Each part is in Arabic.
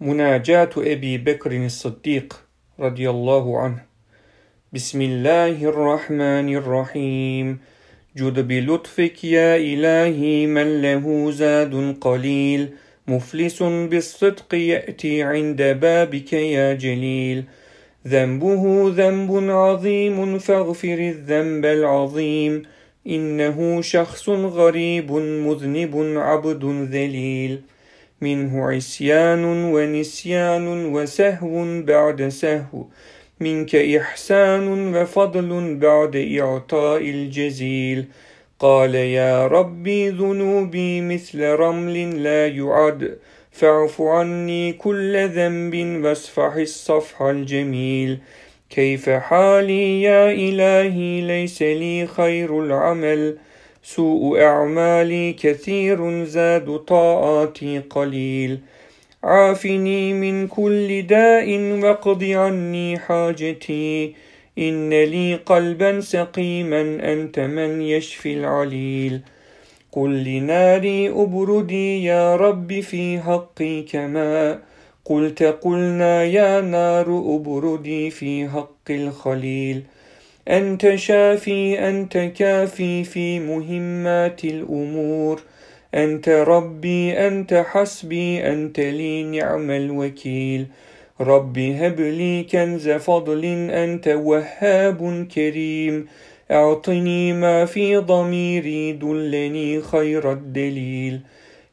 مناجاة أبي بكر الصديق رضي الله عنه. بسم الله الرحمن الرحيم. جد بلطفك يا إلهي من له زاد قليل. مفلس بالصدق يأتي عند بابك يا جليل. ذنبه ذنب عظيم فاغفر الذنب العظيم. إنه شخص غريب مذنب عبد ذليل. منه عصيان ونسيان وسهو بعد سهو. منك إحسان وفضل بعد إعطاء الجزيل. قال يا ربي ذنوبي مثل رمل لا يعد. فاعف عني كل ذنب واصفح الصفح الجميل. كيف حالي يا إلهي ليس لي خير العمل. سوء أعمالي كثير زاد طاعاتي قليل. عافني من كل داء واقض عني حاجتي. إن لي قلبا سقيما أنت من يشفي العليل. قل لناري أبردي يا رب في حقي كما. قلت قلنا يا نار أبردي في حق الخليل. أنت شافي أنت كافي في مهمات الأمور. أنت ربي أنت حسبي أنت لي نعم الوكيل. ربي هب لي كنز فضل أنت وهاب كريم. أعطني ما في ضميري دلني خير الدليل.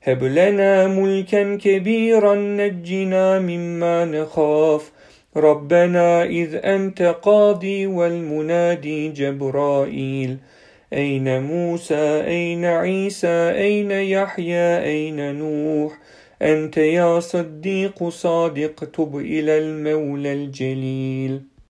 هب لنا ملكا كبيرا نجنا مما نخاف. ربنا إذ أنت قاضي والمنادي جبرائيل. أين موسى؟ أين عيسى؟ أين يحيى؟ أين نوح؟ أنت يا صديق صادق تب إلى المولى الجليل.